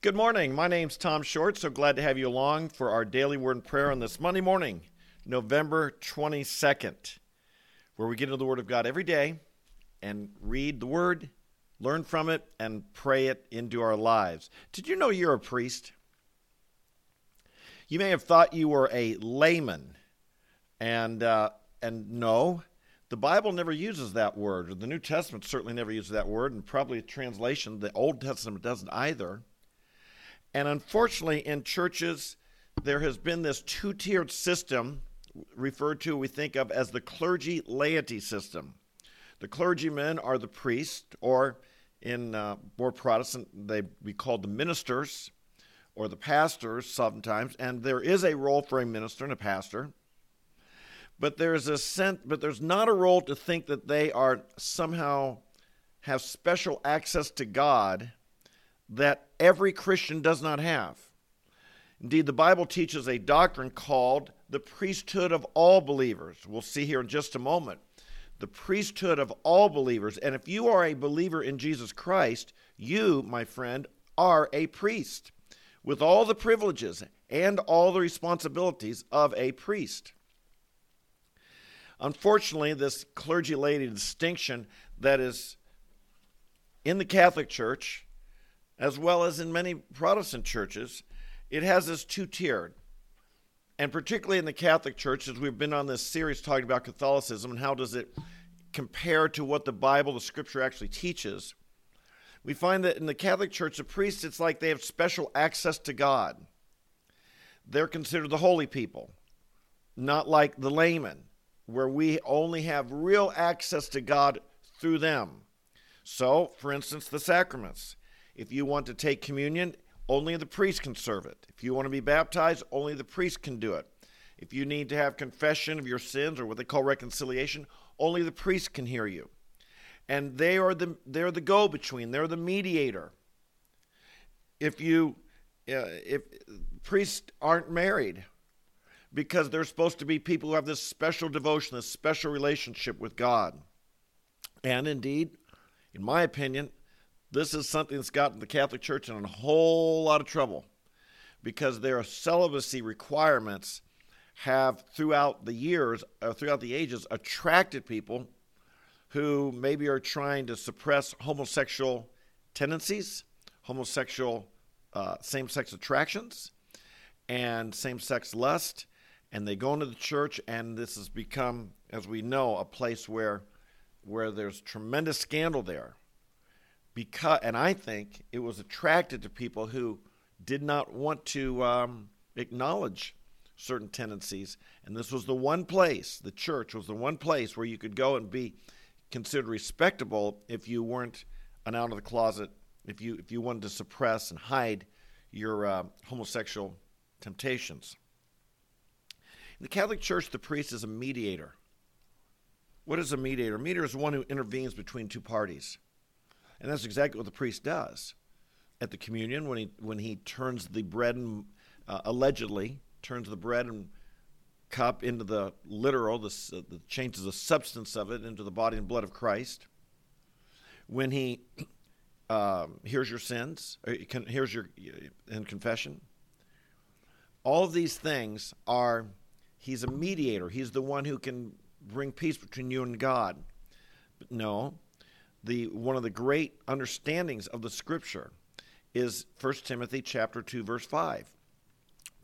Good morning. My name's Tom Short. So glad to have you along for our daily word and prayer on this Monday morning, November 22nd, where we get into the Word of God every day and read the Word, learn from it, and pray it into our lives. Did you know you're a priest? You may have thought you were a layman, and uh, and no, the Bible never uses that word, or the New Testament certainly never uses that word, and probably a translation, the Old Testament doesn't either. And unfortunately, in churches, there has been this two tiered system referred to, we think of as the clergy laity system. The clergymen are the priests, or in uh, more Protestant, they be called the ministers or the pastors sometimes, and there is a role for a minister and a pastor. But there's a sense, but there's not a role to think that they are somehow have special access to God that every Christian does not have. Indeed, the Bible teaches a doctrine called the priesthood of all believers. We'll see here in just a moment. The priesthood of all believers. And if you are a believer in Jesus Christ, you, my friend, are a priest with all the privileges and all the responsibilities of a priest. Unfortunately, this clergy laity distinction that is in the Catholic Church as well as in many Protestant churches, it has this two tiered. And particularly in the Catholic Church, as we've been on this series talking about Catholicism and how does it compare to what the Bible, the scripture actually teaches, we find that in the Catholic Church, the priests, it's like they have special access to God. They're considered the holy people, not like the laymen, where we only have real access to God through them. So, for instance, the sacraments. If you want to take communion, only the priest can serve it. If you want to be baptized, only the priest can do it. If you need to have confession of your sins or what they call reconciliation, only the priest can hear you. And they are the they're the go-between. They're the mediator. If you uh, if priests aren't married because they're supposed to be people who have this special devotion, this special relationship with God. And indeed, in my opinion, this is something that's gotten the Catholic Church in a whole lot of trouble because their celibacy requirements have throughout the years, uh, throughout the ages, attracted people who maybe are trying to suppress homosexual tendencies, homosexual uh, same sex attractions, and same sex lust. And they go into the church, and this has become, as we know, a place where, where there's tremendous scandal there because, and I think it was attracted to people who did not want to um, acknowledge certain tendencies. And this was the one place, the church was the one place where you could go and be considered respectable if you weren't an out of the closet, if you if you wanted to suppress and hide your uh, homosexual temptations. In the Catholic Church, the priest is a mediator. What is a mediator? A mediator is one who intervenes between two parties. And that's exactly what the priest does at the communion when he when he turns the bread and uh, allegedly turns the bread and cup into the literal, the, uh, the changes the substance of it into the body and blood of Christ. When he um, hears your sins, can, hears your in confession. All of these things are he's a mediator. He's the one who can bring peace between you and God. But no, the one of the great understandings of the scripture is 1 Timothy chapter 2 verse 5.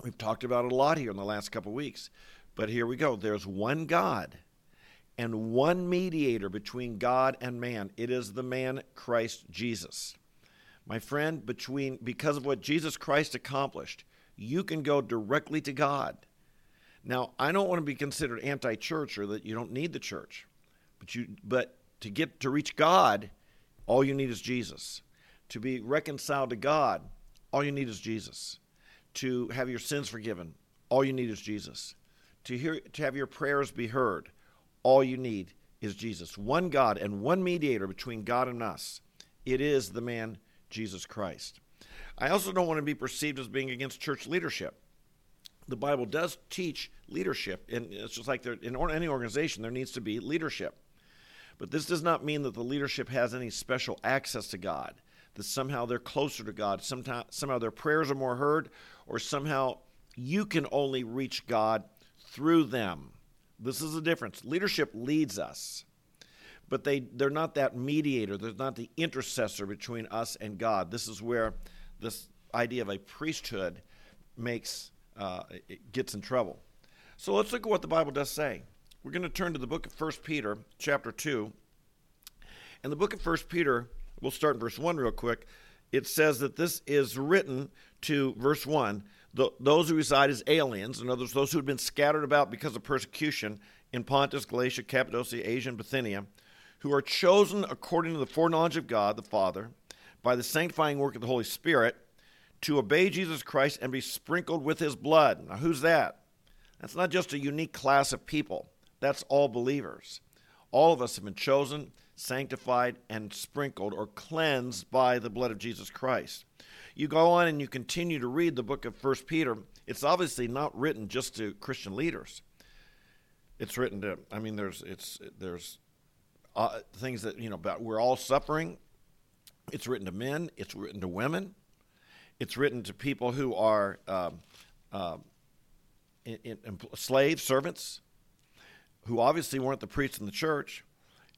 We've talked about it a lot here in the last couple of weeks. But here we go. There's one God and one mediator between God and man. It is the man Christ Jesus. My friend, between because of what Jesus Christ accomplished, you can go directly to God. Now, I don't want to be considered anti-church or that you don't need the church. But you but to get to reach God, all you need is Jesus. To be reconciled to God, all you need is Jesus. To have your sins forgiven, all you need is Jesus. To hear to have your prayers be heard, all you need is Jesus. One God and one mediator between God and us. It is the man Jesus Christ. I also don't want to be perceived as being against church leadership. The Bible does teach leadership, and it's just like in any organization, there needs to be leadership. But this does not mean that the leadership has any special access to God. that somehow they're closer to God, somehow, somehow their prayers are more heard, or somehow you can only reach God through them. This is the difference. Leadership leads us, but they, they're not that mediator, they're not the intercessor between us and God. This is where this idea of a priesthood makes uh, it gets in trouble. So let's look at what the Bible does say. We're going to turn to the book of 1 Peter, chapter 2. And the book of 1 Peter, we'll start in verse 1 real quick. It says that this is written to, verse 1, the, those who reside as aliens, in other words, those who had been scattered about because of persecution in Pontus, Galatia, Cappadocia, Asia, and Bithynia, who are chosen according to the foreknowledge of God the Father, by the sanctifying work of the Holy Spirit, to obey Jesus Christ and be sprinkled with his blood. Now, who's that? That's not just a unique class of people, that's all believers. All of us have been chosen, sanctified, and sprinkled or cleansed by the blood of Jesus Christ. You go on and you continue to read the book of First Peter. It's obviously not written just to Christian leaders. It's written to, I mean, there's, it's, there's uh, things that, you know, about we're all suffering. It's written to men, it's written to women, it's written to people who are um, uh, in, in, slaves, servants, who obviously weren't the priests in the church.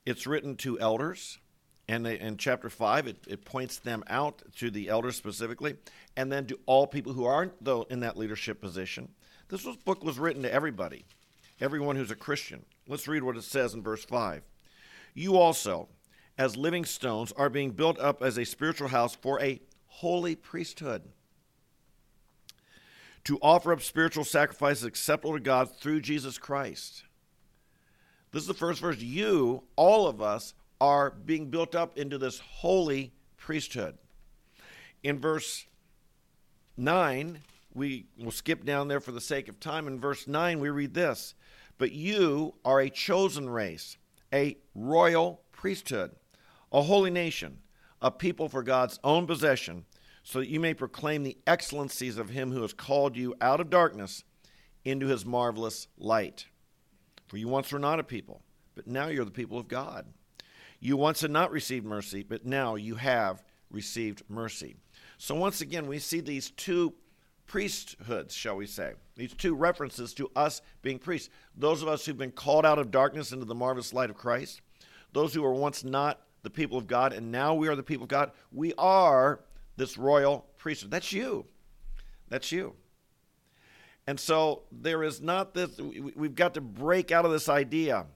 It's written to elders, and they, in chapter 5, it, it points them out to the elders specifically, and then to all people who aren't though in that leadership position. This was, book was written to everybody, everyone who's a Christian. Let's read what it says in verse 5. You also, as living stones, are being built up as a spiritual house for a holy priesthood to offer up spiritual sacrifices acceptable to God through Jesus Christ. This is the first verse. You, all of us, are being built up into this holy priesthood. In verse 9, we will skip down there for the sake of time. In verse 9, we read this But you are a chosen race, a royal priesthood, a holy nation a people for God's own possession, so that you may proclaim the excellencies of him who has called you out of darkness into his marvelous light. For you once were not a people, but now you're the people of God. You once had not received mercy, but now you have received mercy. So once again, we see these two priesthoods, shall we say, these two references to us being priests. Those of us who've been called out of darkness into the marvelous light of Christ, those who were once not the people of God, and now we are the people of God. We are this royal priesthood. That's you. That's you. And so there is not this, we've got to break out of this idea.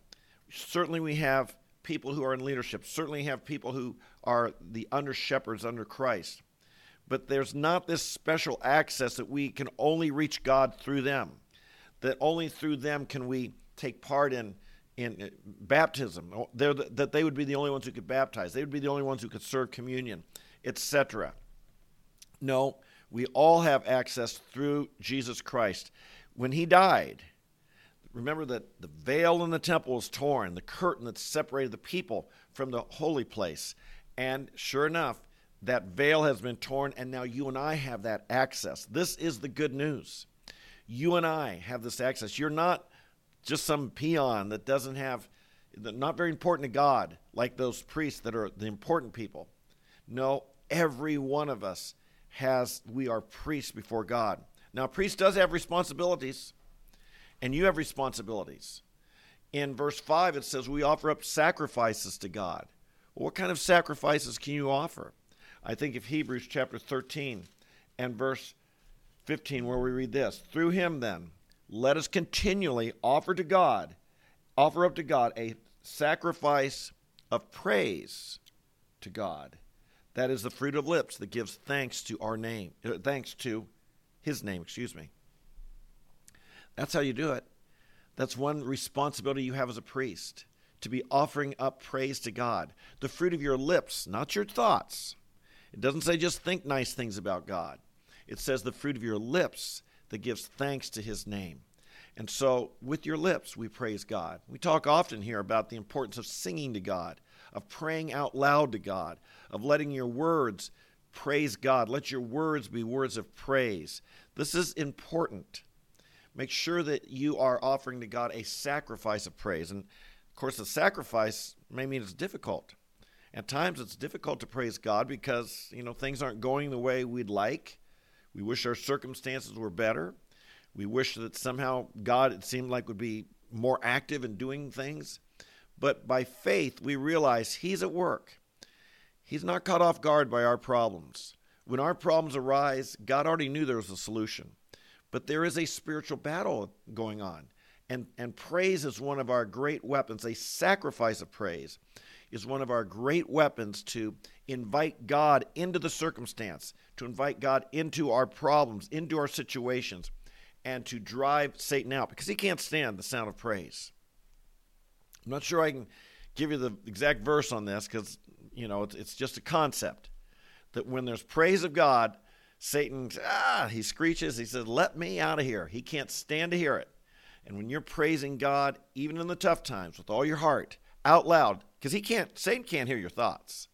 Certainly, we have people who are in leadership, certainly have people who are the under shepherds under Christ. But there's not this special access that we can only reach God through them, that only through them can we take part in in uh, baptism, the, that they would be the only ones who could baptize. They would be the only ones who could serve communion, etc. No, we all have access through Jesus Christ. When he died, remember that the veil in the temple was torn, the curtain that separated the people from the holy place. And sure enough, that veil has been torn, and now you and I have that access. This is the good news. You and I have this access. You're not just some peon that doesn't have, not very important to God, like those priests that are the important people. No, every one of us has, we are priests before God. Now, a priest does have responsibilities, and you have responsibilities. In verse 5, it says, We offer up sacrifices to God. Well, what kind of sacrifices can you offer? I think of Hebrews chapter 13 and verse 15, where we read this Through him, then, let us continually offer to God, offer up to God a sacrifice of praise to God. That is the fruit of lips that gives thanks to our name, uh, thanks to his name, excuse me. That's how you do it. That's one responsibility you have as a priest to be offering up praise to God. The fruit of your lips, not your thoughts. It doesn't say just think nice things about God. It says the fruit of your lips that gives thanks to his name. And so, with your lips, we praise God. We talk often here about the importance of singing to God, of praying out loud to God, of letting your words praise God. Let your words be words of praise. This is important. Make sure that you are offering to God a sacrifice of praise. And of course, the sacrifice may mean it's difficult. At times it's difficult to praise God because, you know, things aren't going the way we'd like. We wish our circumstances were better. We wish that somehow God, it seemed like, would be more active in doing things. But by faith, we realize He's at work. He's not caught off guard by our problems. When our problems arise, God already knew there was a solution. But there is a spiritual battle going on. And, and praise is one of our great weapons. A sacrifice of praise is one of our great weapons to invite God into the circumstance, to invite God into our problems, into our situations, and to drive Satan out because he can't stand the sound of praise. I'm not sure I can give you the exact verse on this because, you know, it's, it's just a concept that when there's praise of God, Satan, ah, he screeches, he says, Let me out of here. He can't stand to hear it. And when you're praising God, even in the tough times, with all your heart, out loud, because he can't, Satan can't hear your thoughts.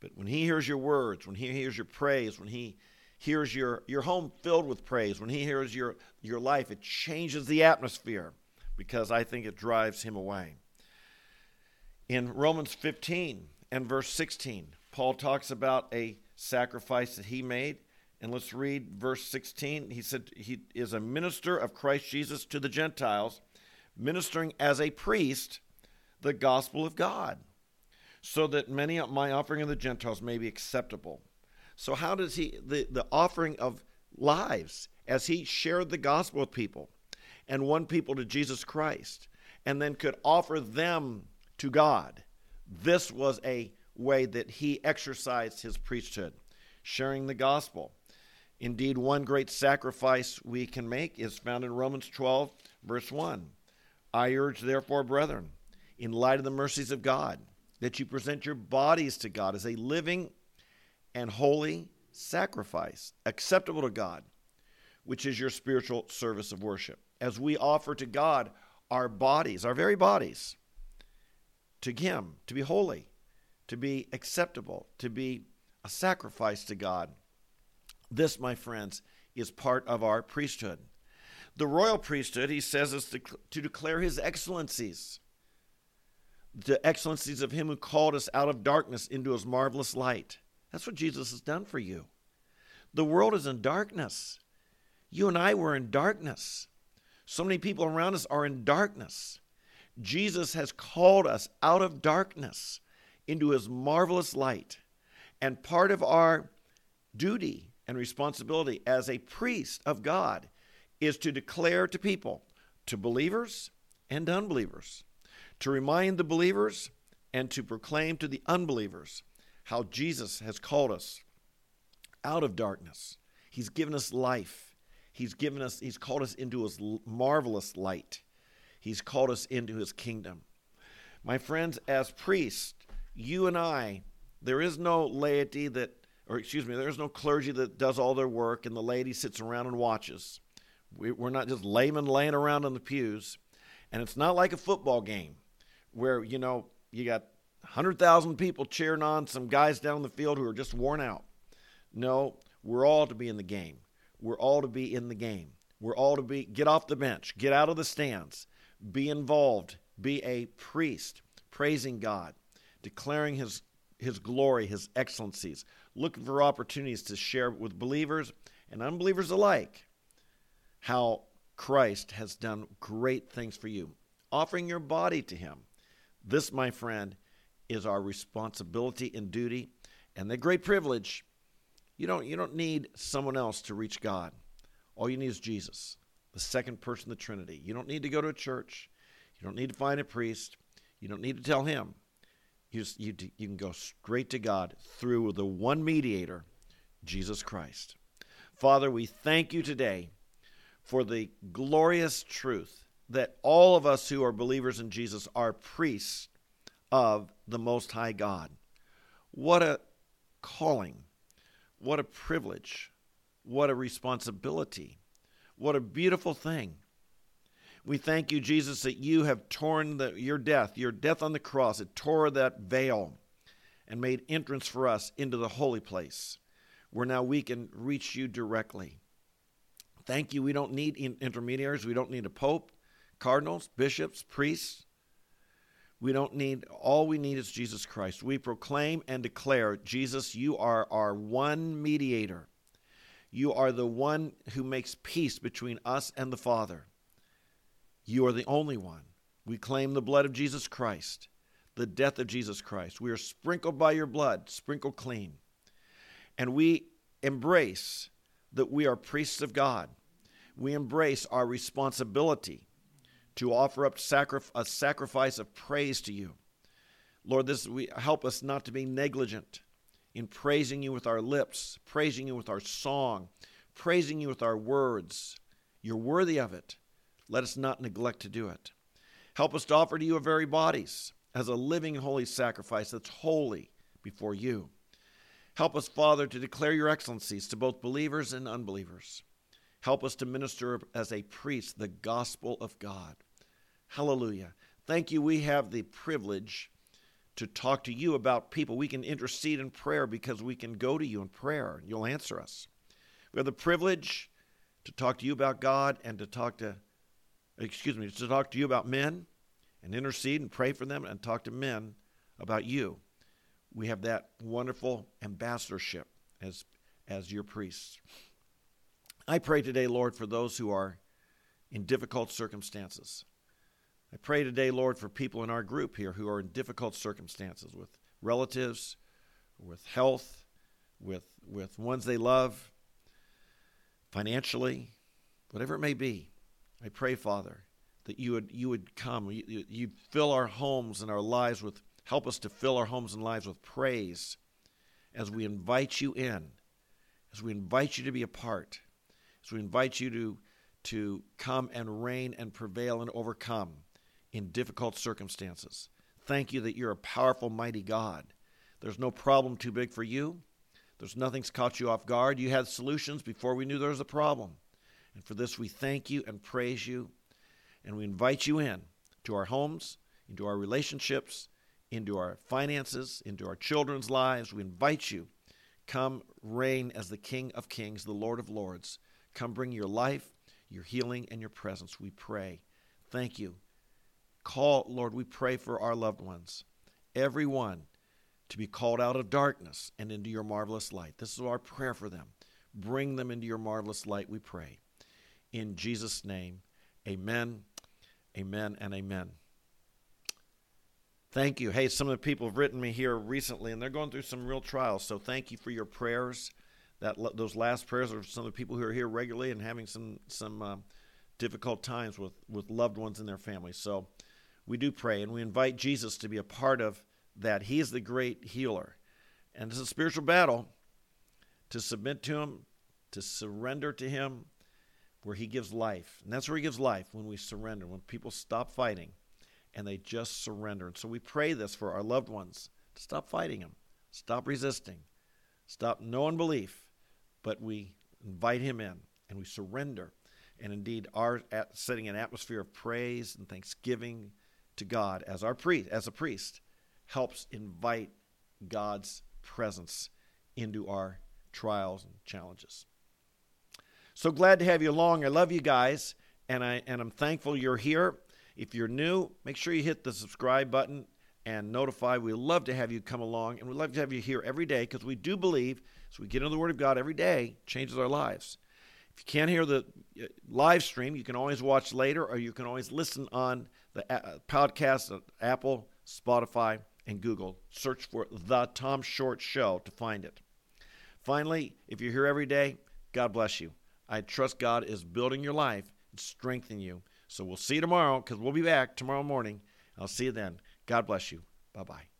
But when he hears your words, when he hears your praise, when he hears your, your home filled with praise, when he hears your, your life, it changes the atmosphere because I think it drives him away. In Romans 15 and verse 16, Paul talks about a sacrifice that he made. And let's read verse 16. He said, He is a minister of Christ Jesus to the Gentiles, ministering as a priest the gospel of God, so that many of my offering of the Gentiles may be acceptable. So, how does he, the, the offering of lives, as he shared the gospel with people and won people to Jesus Christ, and then could offer them to God? This was a way that he exercised his priesthood, sharing the gospel. Indeed, one great sacrifice we can make is found in Romans 12, verse 1. I urge, therefore, brethren, in light of the mercies of God, that you present your bodies to God as a living and holy sacrifice, acceptable to God, which is your spiritual service of worship. As we offer to God our bodies, our very bodies, to Him, to be holy, to be acceptable, to be a sacrifice to God. This, my friends, is part of our priesthood. The royal priesthood, he says, is to, to declare his excellencies, the excellencies of him who called us out of darkness into his marvelous light. That's what Jesus has done for you. The world is in darkness. You and I were in darkness. So many people around us are in darkness. Jesus has called us out of darkness into his marvelous light. And part of our duty and responsibility as a priest of God is to declare to people, to believers and unbelievers, to remind the believers and to proclaim to the unbelievers how Jesus has called us out of darkness. He's given us life. He's given us he's called us into his marvelous light. He's called us into his kingdom. My friends, as priests, you and I, there is no laity that or excuse me, there's no clergy that does all their work and the laity sits around and watches. We're not just laymen laying around in the pews. And it's not like a football game where, you know, you got 100,000 people cheering on some guys down the field who are just worn out. No, we're all to be in the game. We're all to be in the game. We're all to be get off the bench, get out of the stands, be involved, be a priest, praising God, declaring his his glory, his excellencies, looking for opportunities to share with believers and unbelievers alike how Christ has done great things for you, offering your body to him. This, my friend, is our responsibility and duty and the great privilege. You don't, you don't need someone else to reach God. All you need is Jesus, the second person of the Trinity. You don't need to go to a church. You don't need to find a priest. You don't need to tell him. You, just, you, you can go straight to God through the one mediator, Jesus Christ. Father, we thank you today for the glorious truth that all of us who are believers in Jesus are priests of the Most High God. What a calling, what a privilege, what a responsibility, what a beautiful thing. We thank you, Jesus, that you have torn the, your death, your death on the cross. It tore that veil and made entrance for us into the holy place, where now we can reach you directly. Thank you. We don't need intermediaries. We don't need a pope, cardinals, bishops, priests. We don't need, all we need is Jesus Christ. We proclaim and declare, Jesus, you are our one mediator. You are the one who makes peace between us and the Father. You are the only one. We claim the blood of Jesus Christ, the death of Jesus Christ. We are sprinkled by your blood, sprinkled clean. And we embrace that we are priests of God. We embrace our responsibility to offer up a sacrifice of praise to you. Lord, this we help us not to be negligent in praising you with our lips, praising you with our song, praising you with our words. You're worthy of it. Let us not neglect to do it. Help us to offer to you our very bodies as a living holy sacrifice that's holy before you. Help us, Father, to declare your excellencies to both believers and unbelievers. Help us to minister as a priest the gospel of God. Hallelujah. Thank you. We have the privilege to talk to you about people. We can intercede in prayer because we can go to you in prayer and you'll answer us. We have the privilege to talk to you about God and to talk to, excuse me, to talk to you about men and intercede and pray for them and talk to men about you. We have that wonderful ambassadorship as, as your priests. I pray today, Lord, for those who are in difficult circumstances. I pray today, Lord, for people in our group here who are in difficult circumstances with relatives, with health, with, with ones they love, financially, whatever it may be. I pray, Father, that you would, you would come. You, you fill our homes and our lives with, help us to fill our homes and lives with praise as we invite you in, as we invite you to be a part, as we invite you to, to come and reign and prevail and overcome in difficult circumstances. Thank you that you're a powerful, mighty God. There's no problem too big for you. There's nothing's caught you off guard. You had solutions before we knew there was a problem. And for this, we thank you and praise you. And we invite you in to our homes, into our relationships, into our finances, into our children's lives. We invite you. Come reign as the King of Kings, the Lord of Lords. Come bring your life, your healing, and your presence. We pray. Thank you Call, Lord, we pray for our loved ones, everyone to be called out of darkness and into your marvelous light. This is our prayer for them. Bring them into your marvelous light, we pray. In Jesus' name, amen, amen, and amen. Thank you. Hey, some of the people have written me here recently, and they're going through some real trials. So thank you for your prayers. That those last prayers are some of the people who are here regularly and having some some uh, difficult times with with loved ones in their families. So we do pray and we invite Jesus to be a part of that. He is the great healer. And it's a spiritual battle to submit to Him, to surrender to Him, where He gives life. And that's where He gives life when we surrender, when people stop fighting and they just surrender. And so we pray this for our loved ones to stop fighting Him, stop resisting, stop no unbelief, but we invite Him in and we surrender. And indeed, are setting an atmosphere of praise and thanksgiving to God as our priest, as a priest, helps invite God's presence into our trials and challenges. So glad to have you along. I love you guys, and I and I'm thankful you're here. If you're new, make sure you hit the subscribe button and notify. We love to have you come along, and we love to have you here every day because we do believe as we get into the Word of God every day changes our lives. If you can't hear the uh, live stream, you can always watch later, or you can always listen on the uh, podcast at Apple, Spotify, and Google. Search for The Tom Short Show to find it. Finally, if you're here every day, God bless you. I trust God is building your life and strengthening you. So we'll see you tomorrow because we'll be back tomorrow morning. I'll see you then. God bless you. Bye bye.